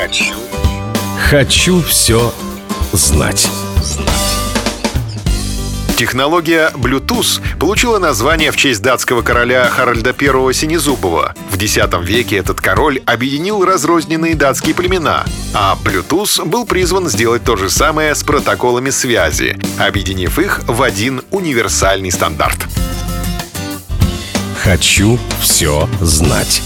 Хочу. Хочу все знать. Технология Bluetooth получила название в честь датского короля Харальда I Синезубова. В X веке этот король объединил разрозненные датские племена, а Bluetooth был призван сделать то же самое с протоколами связи, объединив их в один универсальный стандарт. Хочу все знать.